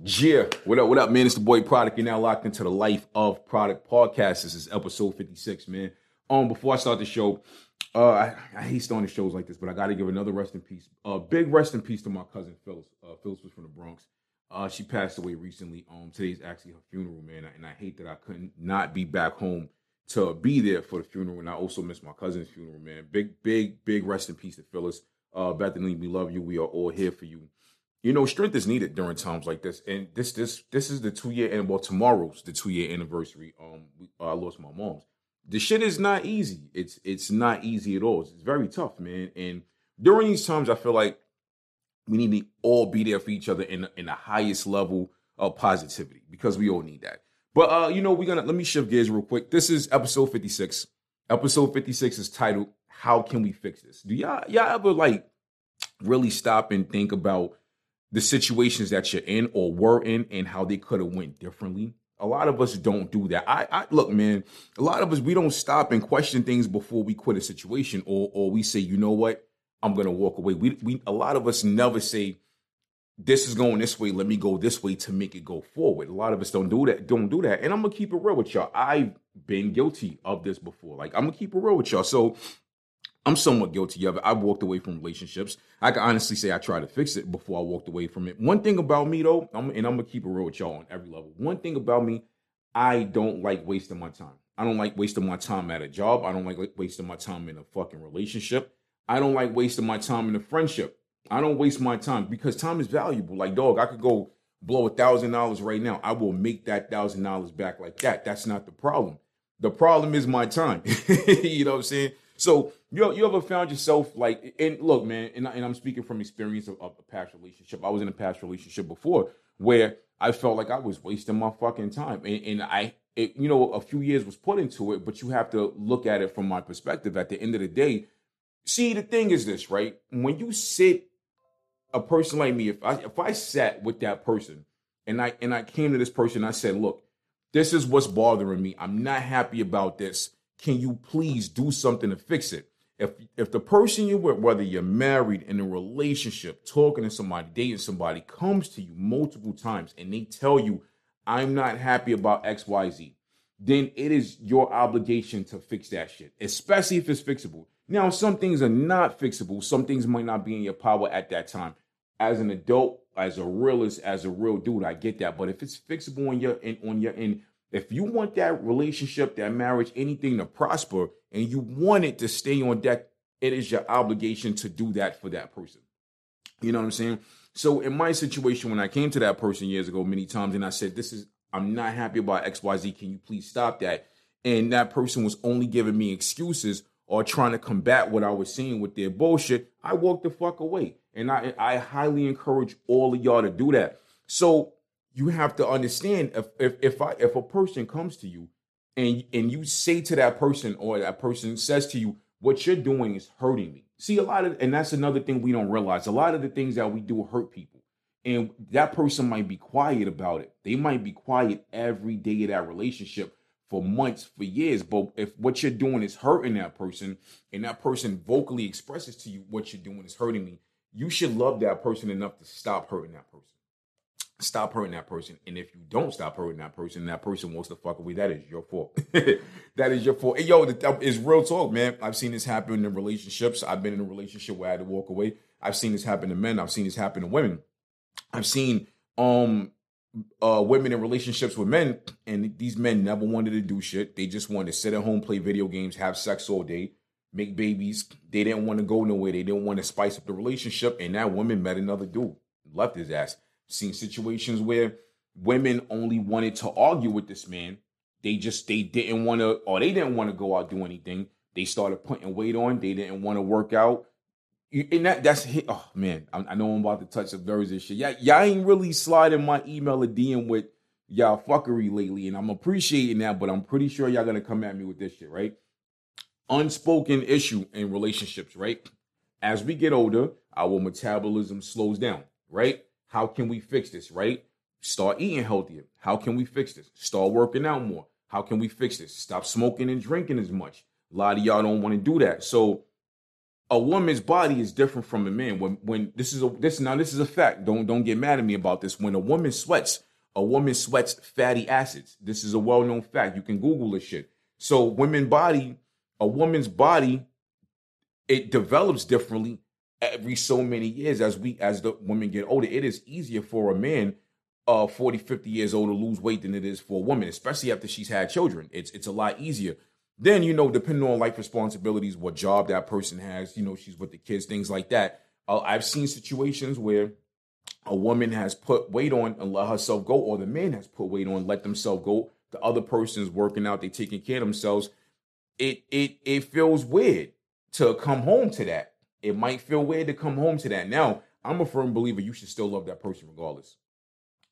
Yeah, what up, what up, man? It's the boy Produk. You're now locked into the Life of Produk podcast. This is episode 56, man. Um, before I start the show, uh, I, I hate starting shows like this, but I got to give another rest in peace. Uh, big rest in peace to my cousin Phyllis. Uh, Phyllis was from the Bronx. Uh, she passed away recently. Um, today's actually her funeral, man, and I hate that I couldn't not be back home to be there for the funeral, and I also missed my cousin's funeral, man. Big, big, big rest in peace to Phyllis. Uh, Bethany, we love you. We are all here for you you know, strength is needed during times like this. And this this this is the two year and well, tomorrow's the two year anniversary. Um, I lost my mom's. The shit is not easy. It's it's not easy at all. It's very tough, man. And during these times, I feel like we need to all be there for each other in in the highest level of positivity because we all need that. But uh, you know, we're gonna let me shift gears real quick. This is episode 56. Episode 56 is titled How Can We Fix This? Do y'all y'all ever like really stop and think about the situations that you're in or were in and how they could have went differently. A lot of us don't do that. I, I look, man. A lot of us we don't stop and question things before we quit a situation, or or we say, you know what, I'm gonna walk away. We we a lot of us never say, this is going this way. Let me go this way to make it go forward. A lot of us don't do that. Don't do that. And I'm gonna keep it real with y'all. I've been guilty of this before. Like I'm gonna keep it real with y'all. So I'm somewhat guilty of it. I've walked away from relationships. I can honestly say I tried to fix it before I walked away from it. One thing about me though, I'm, and I'm gonna keep it real with y'all on every level. One thing about me, I don't like wasting my time. I don't like wasting my time at a job. I don't like wasting my time in a fucking relationship. I don't like wasting my time in a friendship. I don't waste my time because time is valuable. Like dog, I could go blow a thousand dollars right now. I will make that thousand dollars back like that. That's not the problem. The problem is my time. you know what I'm saying? So you you ever found yourself like and look, man, and, I, and I'm speaking from experience of, of, a past relationship. I was in a past relationship before where I felt like I was wasting my fucking time, and, and I, it, you know, a few years was put into it, but you have to look at it from my perspective. At the end of the day, see, the thing is this, right? When you sit a person like me, if I if I sat with that person and I and I came to this person, I said, look, this is what's bothering me. I'm not happy about this can you please do something to fix it? If if the person you're with, whether you're married in a relationship, talking to somebody, dating somebody, comes to you multiple times and they tell you, I'm not happy about XYZ, then it is your obligation to fix that shit, especially if it's fixable. Now, some things are not fixable. Some things might not be in your power at that time. As an adult, as a realist, as a real dude, I get that. But if it's fixable on your in, on your end, if you want that relationship, that marriage, anything to prosper, and you want it to stay on deck, it is your obligation to do that for that person. You know what I'm saying? So in my situation, when I came to that person years ago, many times, and I said, This is, I'm not happy about XYZ. Can you please stop that? And that person was only giving me excuses or trying to combat what I was seeing with their bullshit. I walked the fuck away. And I, I highly encourage all of y'all to do that. So you have to understand if if if I, if a person comes to you and and you say to that person or that person says to you what you're doing is hurting me. See a lot of and that's another thing we don't realize. A lot of the things that we do hurt people. And that person might be quiet about it. They might be quiet every day of that relationship for months for years. But if what you're doing is hurting that person and that person vocally expresses to you what you're doing is hurting me you should love that person enough to stop hurting that person stop hurting that person. And if you don't stop hurting that person, that person wants to fuck away, that is your fault. that is your fault. Yo, it's real talk, man. I've seen this happen in relationships. I've been in a relationship where I had to walk away. I've seen this happen to men. I've seen this happen to women. I've seen um uh women in relationships with men, and these men never wanted to do shit. They just wanted to sit at home, play video games, have sex all day, make babies. They didn't want to go nowhere. They didn't want to spice up the relationship. And that woman met another dude, left his ass seen situations where women only wanted to argue with this man. They just they didn't want to, or they didn't want to go out do anything. They started putting weight on. They didn't want to work out. And that that's oh man, I, I know I'm about to touch the nerves and shit. Yeah, y'all ain't really sliding my email or DM with y'all fuckery lately, and I'm appreciating that, but I'm pretty sure y'all gonna come at me with this shit, right? Unspoken issue in relationships, right? As we get older, our metabolism slows down, right? How can we fix this, right? Start eating healthier. How can we fix this? Start working out more. How can we fix this? Stop smoking and drinking as much. A lot of y'all don't want to do that. So a woman's body is different from a man. When when this is a this now this is a fact. Don't don't get mad at me about this. When a woman sweats, a woman sweats fatty acids. This is a well-known fact. You can Google this shit. So women body, a woman's body, it develops differently every so many years as we as the women get older. It is easier for a man uh 40, 50 years old to lose weight than it is for a woman, especially after she's had children. It's it's a lot easier. Then, you know, depending on life responsibilities, what job that person has, you know, she's with the kids, things like that. Uh, I've seen situations where a woman has put weight on and let herself go, or the man has put weight on, let themselves go. The other person's working out, they taking care of themselves. It it it feels weird to come home to that. It might feel weird to come home to that. Now, I'm a firm believer you should still love that person regardless.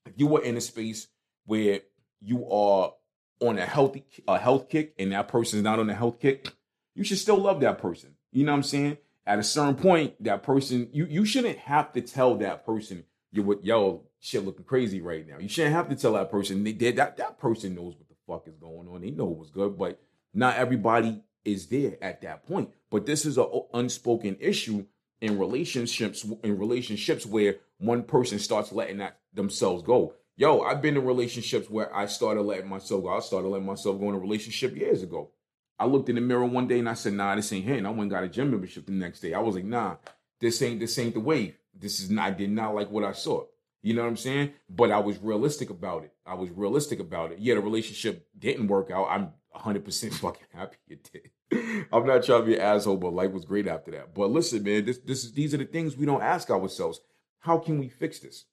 If you were in a space where you are on a healthy a health kick and that person's not on a health kick, you should still love that person. You know what I'm saying? At a certain point, that person you you shouldn't have to tell that person you're with yo shit looking crazy right now. You shouldn't have to tell that person they did that that person knows what the fuck is going on. They know what's good, but not everybody is there at that point. But this is an unspoken issue in relationships in relationships where one person starts letting that themselves go. Yo, I've been in relationships where I started letting myself go. I started letting myself go in a relationship years ago. I looked in the mirror one day and I said, nah, this ain't hitting. I went and got a gym membership the next day. I was like, nah, this ain't this ain't the wave. This is not I did not like what I saw. You know what I'm saying? But I was realistic about it. I was realistic about it. Yeah, the relationship didn't work out. I'm 100% fucking happy it did. I'm not trying to be an asshole, but life was great after that. But listen, man, this this is these are the things we don't ask ourselves. How can we fix this?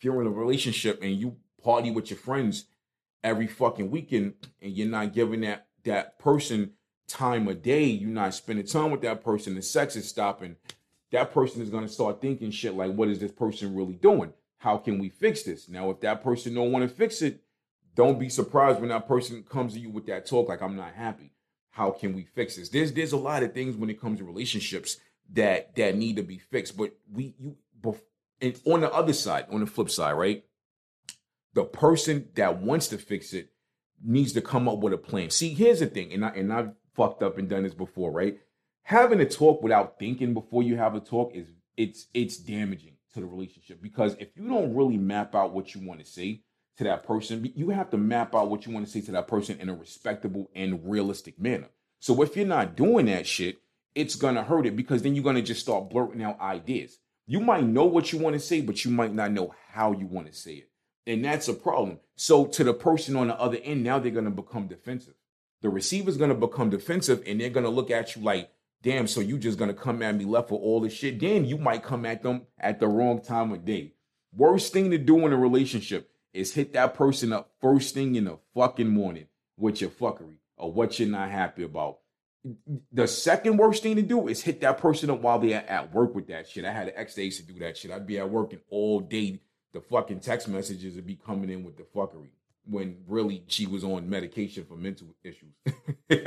if you're in a relationship and you party with your friends every fucking weekend and you're not giving that that person time of day, you're not spending time with that person, the sex is stopping, that person is gonna start thinking shit like, what is this person really doing? How can we fix this? Now, if that person don't want to fix it, don't be surprised when that person comes to you with that talk like I'm not happy. How can we fix this? There's there's a lot of things when it comes to relationships that that need to be fixed, but we you and on the other side, on the flip side, right? The person that wants to fix it needs to come up with a plan. See, here's the thing, and I and I've fucked up and done this before, right? Having a talk without thinking before you have a talk is it's it's damaging to the relationship because if you don't really map out what you want to say to that person, you have to map out what you want to say to that person in a respectable and realistic manner. So if you're not doing that shit, it's gonna hurt it because then you're gonna just start blurting out ideas. You might know what you want to say, but you might not know how you want to say it. And that's a problem. So to the person on the other end, now they're to become defensive. The receiver's to become defensive and they're to look at you like, damn, so you just to come at me left for all this shit. Then you might come at them at the wrong time of day. Worst thing to do in a relationship is hit that person up first thing in the fucking morning with your fuckery or what you're not happy about the second worst thing to do is hit that person up while they're at work with that shit. I had an ex used to do that shit. I'd be at work and all day the fucking text messages would be coming in with the fuckery when really she was on medication for mental issues.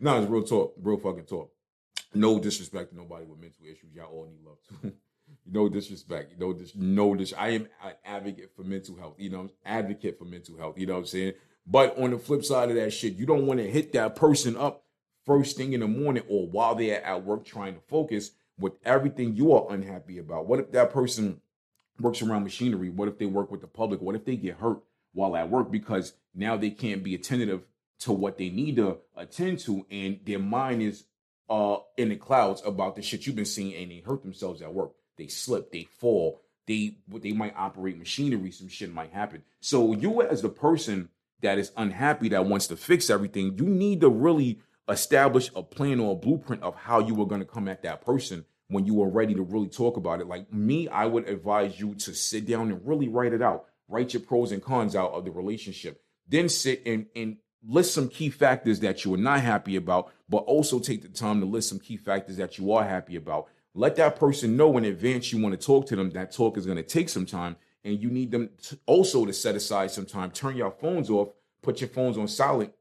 no, it's real talk, real fucking talk. No disrespect to nobody with mental issues. Y'all all need love too. no disrespect. No, dis- no dis- I am an advocate for mental health. You know, advocate for mental health. You know what I'm saying? But on the flip side of that shit, you don't want to hit that person up first thing in the morning or while they're at work trying to focus with everything you are unhappy about? What if that person works around machinery? What if they work with the public? What if they get hurt while at work because now they can't be attentive to what they need to attend to and their mind is uh in the clouds about the shit you've been seeing and they hurt themselves at work. They slip, they fall, they they might operate machinery, some shit might happen. So you as the person that is unhappy that wants to fix everything, you need to really establish a plan or a blueprint of how you were going to come at that person when you are ready to really talk about it. Like me, I would advise you to sit down and really write it out. Write your pros and cons out of the relationship. Then sit and and list some key factors that you are not happy about, but also take the time to list some key factors that you are happy about. Let that person know in advance you want to talk to them. That talk is going to take some time, and you need them to also to set aside some time. Turn your phones off, put your phones on silent.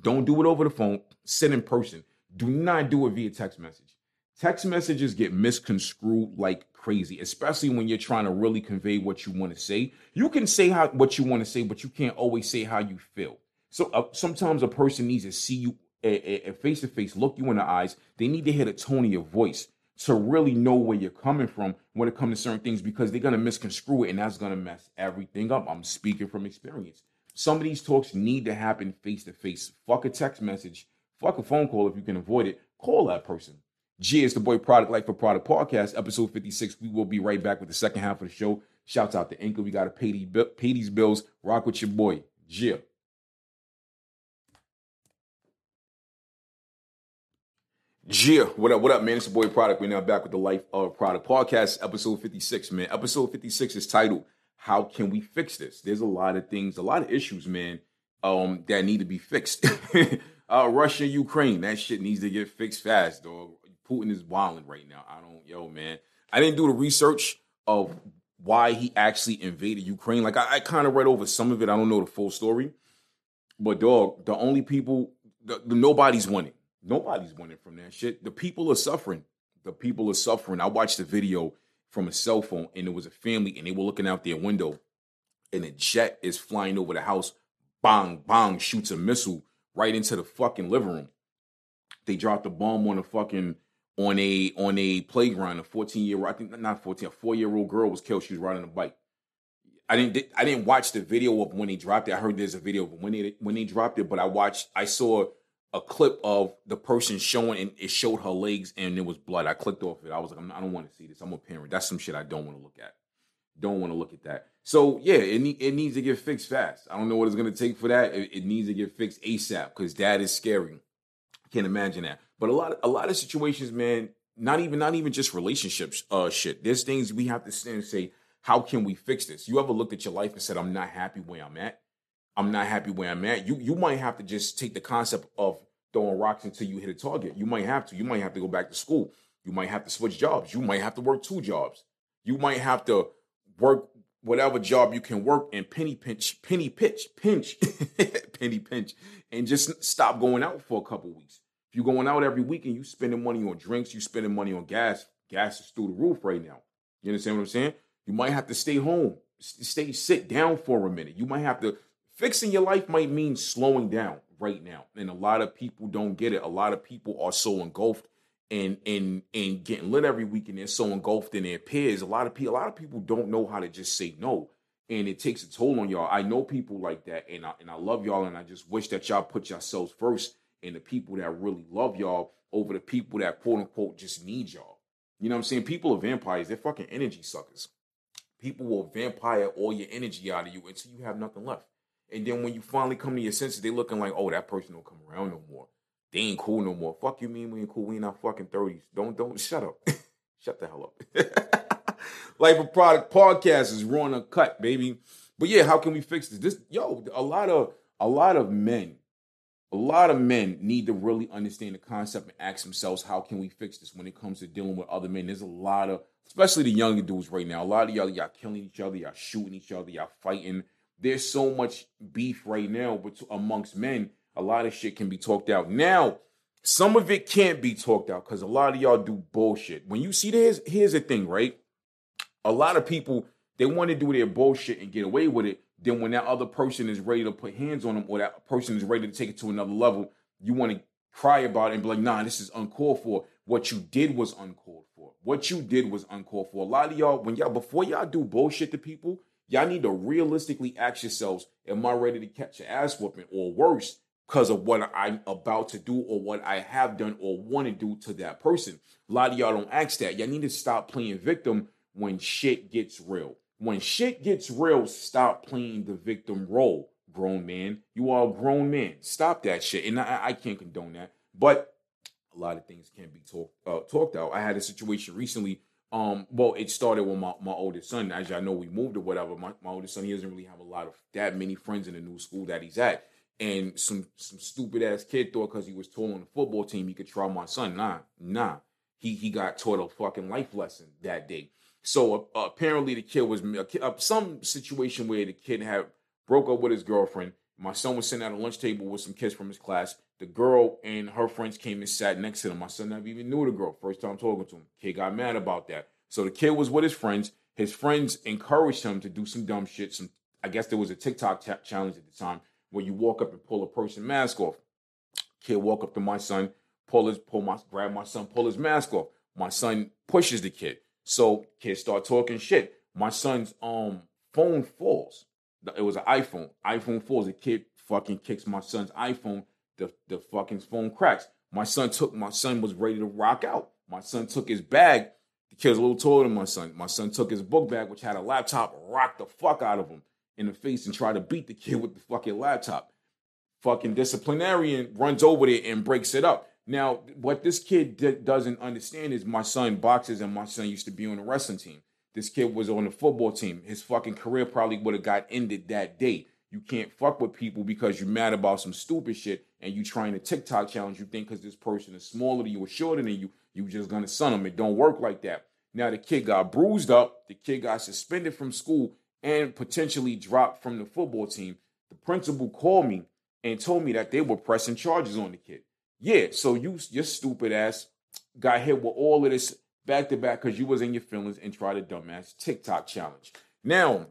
Don't do it over the phone. Sit in person. Do not do it via text message. Text messages get misconstrued like crazy, especially when you're trying to really convey what you want to say. You can say how what you want to say, but you can't always say how you feel. So uh, sometimes a person needs to see you a face to face, look you in the eyes. They need to hear the tone of your voice to really know where you're coming from when it comes to certain things because they're gonna misconstrue it and that's gonna mess everything up. I'm speaking from experience. Some of these talks need to happen face to face. Fuck a text message. Fuck a phone call if you can avoid it. Call that person. G is the boy Produk life for Produk podcast, episode 56. We will be right back with the second half of the show. Shouts out to Anchor. We got to pay these, bills. Rock with your boy. G. Yeah, what up, what up, man? It's the boy Produk. We're now back with the Life of Produk podcast, episode 56, man. Episode 56 is titled, How Can We Fix This? There's a lot of things, a lot of issues, man, um, that need to be fixed. uh, Russia, Ukraine, that shit needs to get fixed fast, dog. Putin is wilding right now. I don't, yo, man. I didn't do the research of why he actually invaded Ukraine. Like, I, I kind of read over some of it. I don't know the full story. But, dog, the only people, the, the nobody's winning Nobody's winning from that shit. The people are suffering. The people are suffering. I watched a video from a cell phone and it was a family and they were looking out their window and a jet is flying over the house. Bang, bang, shoots a missile right into the fucking living room. They dropped a bomb on a fucking on a on a playground. A 14 year old, I think not 14, a four year old girl was killed. She was riding a bike. I didn't I didn't watch the video of when they dropped it. I heard there's a video of when they when they dropped it, but I watched I saw a clip of the person showing and it showed her legs and there was blood. I clicked off it. I was like, I don't want to see this. I'm a parent. That's some shit I don't want to look at. Don't want to look at that. So yeah, it it needs to get fixed fast. I don't know what it's gonna take for that. It, it needs to get fixed ASAP because that is scary. Can't imagine that. But a lot of, a lot of situations, man. Not even not even just relationships. Uh, shit. There's things we have to stand and say. How can we fix this? You ever looked at your life and said, "I'm not happy where I'm at." I'm not happy where I'm at. You you might have to just take the concept of throwing rocks until you hit a target. You might have to. You might have to go back to school. You might have to switch jobs. You might have to work two jobs. You might have to work whatever job you can work and penny pinch, penny pitch, pinch, penny pinch, and just stop going out for a couple weeks. If you're going out every week and you spending money on drinks, you spending money on gas, gas is through the roof right now. You understand what I'm saying? You might have to stay home, stay sit down for a minute. You might have to fixing your life might mean slowing down right now. And a lot of people don't get it. A lot of people are so engulfed in in in getting lit every week and they're so engulfed in their peers. A lot of people a lot of people don't know how to just say no. And it takes a toll on y'all. I know people like that and I and I love y'all and I just wish that y'all put yourselves first and the people that really love y'all over the people that quote unquote just need y'all. You know what I'm saying? People are vampires, they're fucking energy suckers. People will vampire all your energy out of you until you have nothing left. And then when you finally come to your senses, they looking like, oh, that person don't come around no more. They ain't cool no more. Fuck you mean we ain't cool? We ain't our fucking 30s. Don't don't shut up. shut the hell up. Life of Produk podcast is raw and cut, baby. But yeah, how can we fix this? This yo, a lot of a lot of men, a lot of men need to really understand the concept and ask themselves, how can we fix this when it comes to dealing with other men? There's a lot of, especially the younger dudes right now. A lot of y'all, y'all killing each other, y'all shooting each other, y'all fighting there's so much beef right now but amongst men. A lot of shit can be talked out. Now some of it can't be talked out because a lot of y'all do bullshit. When you see this here's the thing right? A lot of people they want to do their bullshit and get away with it. Then when that other person is ready to put hands on them or that person is ready to take it to another level you want to cry about it and be like nah this is uncalled for. What you did was uncalled for. What you did was uncalled for. A lot of y'all when y'all before y'all do bullshit to people y'all need to realistically ask yourselves, am I ready to catch an ass whooping or worse because of what I'm about to do or what I have done or want to do to that person? A lot of y'all don't ask that. Y'all need to stop playing victim when shit gets real. When shit gets real, stop playing the victim role, grown man. You are a grown man. Stop that shit. And I, I can't condone that. But a lot of things can be talk, uh, talked out. I had a situation recently um, well, it started with my, my oldest son. As y'all know, we moved or whatever. My, my oldest son, he doesn't really have a lot of that many friends in the new school that he's at. And some some stupid ass kid thought because he was tall on the football team he could try my son. Nah, nah. He he got taught a fucking life lesson that day. So uh, apparently the kid was uh, some situation where the kid had broke up with his girlfriend. My son was sitting at a lunch table with some kids from his class. The girl and her friends came and sat next to them. My son never even knew the girl. First time talking to him. Kid got mad about that. So the kid was with his friends. His friends encouraged him to do some dumb shit. Some I guess there was a TikTok ch- challenge at the time where you walk up and pull a person mask off. Kid walk up to my son, pull his pull my grab my son, pull his mask off. My son pushes the kid. So kid start talking shit. My son's um phone falls. It was an iPhone. iPhone falls. The kid fucking kicks my son's iPhone. The the fucking phone cracks. My son took my son was ready to rock out. My son took his bag. The kid's a little taller than my son. My son took his book bag, which had a laptop, rocked the fuck out of him in the face and tried to beat the kid with the fucking laptop. Fucking disciplinarian runs over there and breaks it up. Now, what this kid d- doesn't understand is my son boxes and my son used to be on the wrestling team. This kid was on the football team. His fucking career probably would have got ended that day. You can't fuck with people because you're mad about some stupid shit and you trying to TikTok challenge. You think because this person is smaller than you or shorter than you, you just gonna son them. It don't work like that. Now the kid got bruised up. The kid got suspended from school and potentially dropped from the football team. The principal called me and told me that they were pressing charges on the kid. Yeah, so you your stupid ass got hit with all of this back to back because you was in your feelings and tried a dumbass TikTok challenge. Now,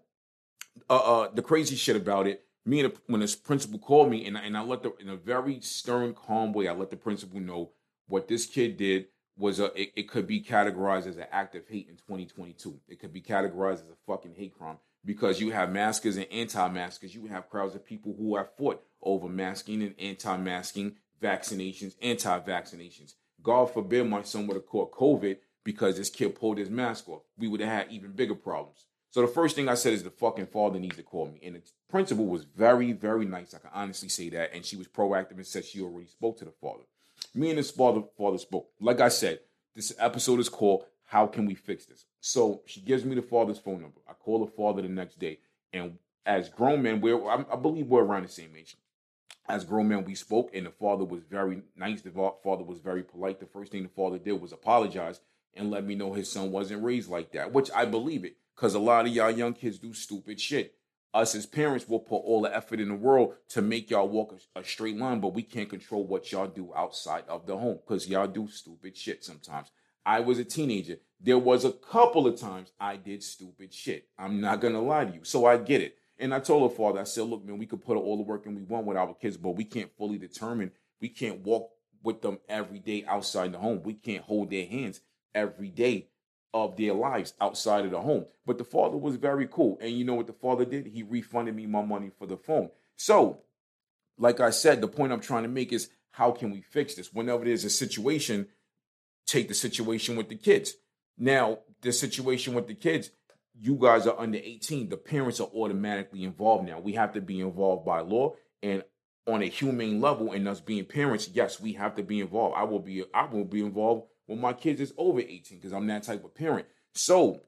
uh, uh, the crazy shit about it, me and the, when this principal called me and, and I let the in a very stern, calm way, I let the principal know what this kid did was a it, it could be categorized as an act of hate in 2022. It could be categorized as a fucking hate crime because you have maskers and anti-maskers. You have crowds of people who have fought over masking and anti-masking vaccinations, anti vaccinations. God forbid my son would have caught COVID because this kid pulled his mask off. We would have had even bigger problems. So the first thing I said is the fucking father needs to call me. And the principal was very, very nice. I can honestly say that. And she was proactive and said she already spoke to the father. Me and his father, father spoke. Like I said, this episode is called How Can We Fix This? So she gives me the father's phone number. I call the father the next day. And as grown men, we're I believe we're around the same age as grown men, we spoke, and the father was very nice. The father was very polite. The first thing the father did was apologize and let me know his son wasn't raised like that, which I believe it, because a lot of y'all young kids do stupid shit. Us as parents will put all the effort in the world to make y'all walk a, a straight line, but we can't control what y'all do outside of the home because y'all do stupid shit sometimes. I was a teenager. There was a couple of times I did stupid shit. I'm not gonna lie to you. So I get it. And I told her father, I said, look, man, we could put all the work in we want with our kids, but we can't fully determine, we can't walk with them every day outside the home. We can't hold their hands every day of their lives outside of the home. But the father was very cool. And you know what the father did? He refunded me my money for the phone. So, like I said, the point I'm trying to make is how can we fix this? Whenever there's a situation, take the situation with the kids. Now, the situation with the kids, you guys are under 18, the parents are automatically involved now. We have to be involved by law and on a humane level and us being parents, yes, we have to be involved. I will be I will be involved when my kids is over 18 because I'm that type of parent. So,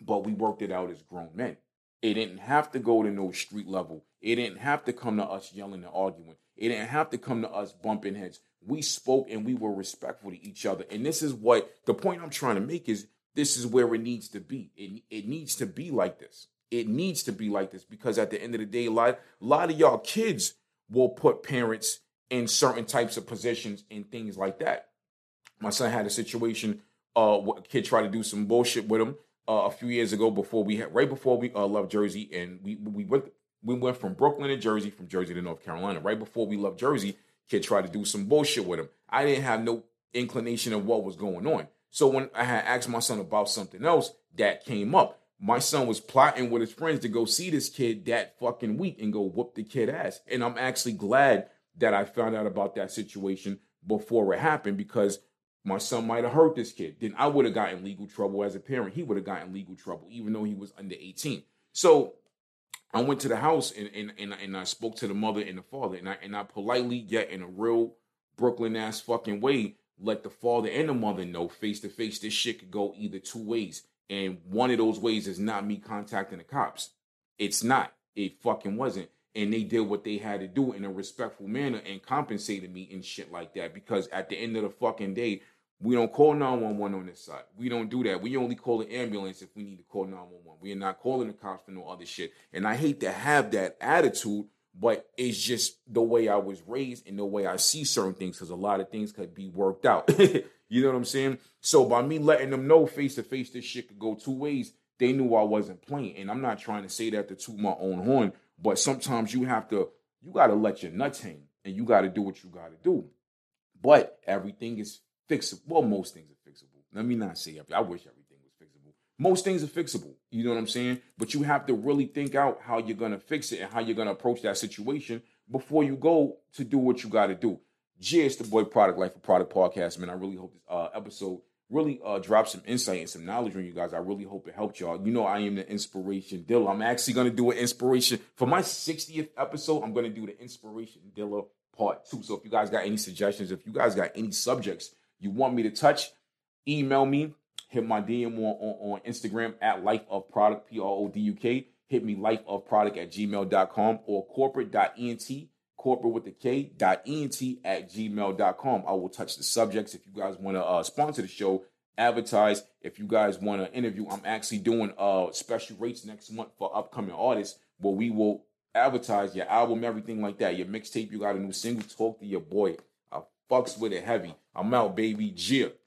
but we worked it out as grown men. It didn't have to go to no street level. It didn't have to come to us yelling and arguing. It didn't have to come to us bumping heads. We spoke and we were respectful to each other. And this is what the point I'm trying to make is this is where it needs to be. It, it needs to be like this. It needs to be like this because at the end of the day, a lot, a lot of y'all kids will put parents in certain types of positions and things like that. My son had a situation, uh, a kid tried to do some bullshit with him uh, a few years ago before we had, right before we uh, left Jersey, and we we went we went from Brooklyn to Jersey, from Jersey to North Carolina. Right before we left Jersey, kid tried to do some bullshit with him. I didn't have no inclination of what was going on. So when I had asked my son about something else, that came up. My son was plotting with his friends to go see this kid that fucking week and go whoop the kid ass. And I'm actually glad that I found out about that situation before it happened because my son might have hurt this kid. Then I would have gotten legal trouble as a parent. He would have gotten legal trouble, even though he was under 18. So I went to the house and, and, and, and I spoke to the mother and the father. And I, and I politely, yet in a real Brooklyn ass fucking way, let the father and the mother know face to face this shit could go either two ways. And one of those ways is not me contacting the cops. It's not. It fucking wasn't. and they did what they had to do in a respectful manner and compensated me and shit like that. Because at the end of the fucking day, we don't call 911 on this side. We don't do that. We only call an ambulance if we need to call 911. We are not calling the cops for no other shit. And I hate to have that attitude, but it's just the way I was raised and the way I see certain things because a lot of things could be worked out. you know what I'm saying? So by me letting them know face to face this shit could go two ways, they knew I wasn't playing. And I'm not trying to say that to toot my own horn, but sometimes you have to, you got to let your nuts hang and you got to do what you got to do. But everything is fixable. Well, most things are fixable. Let me not say. I wish everything was fixable. Most things are fixable. You know what I'm saying? But you have to really think out how you're gonna fix it and how you're gonna approach that situation before you go to do what you got to do. Cheers the boy Produk life for Produk podcast, man. I really hope this uh, episode really uh, dropped some insight and some knowledge on you guys. I really hope it helped y'all. You know, I am the inspiration dealer. I'm actually gonna do an inspiration for my 60th episode. I'm gonna do the inspiration dealer part two. So if you guys got any suggestions, if you guys got any subjects you want me to touch, email me, hit my DM on, on, on Instagram at life of Produk, P R O D U K. Hit me life of Produk at gmail.com or korporate.ent, corporate with the K, dot ent at gmail.com. I will touch the subjects if you guys want to uh, sponsor the show, advertise. If you guys want to interview, I'm actually doing uh, special rates next month for upcoming artists where we will advertise your album, everything like that. Your mixtape, you got a new single, talk to your boy fucks with it heavy. I'm out, baby. Jip.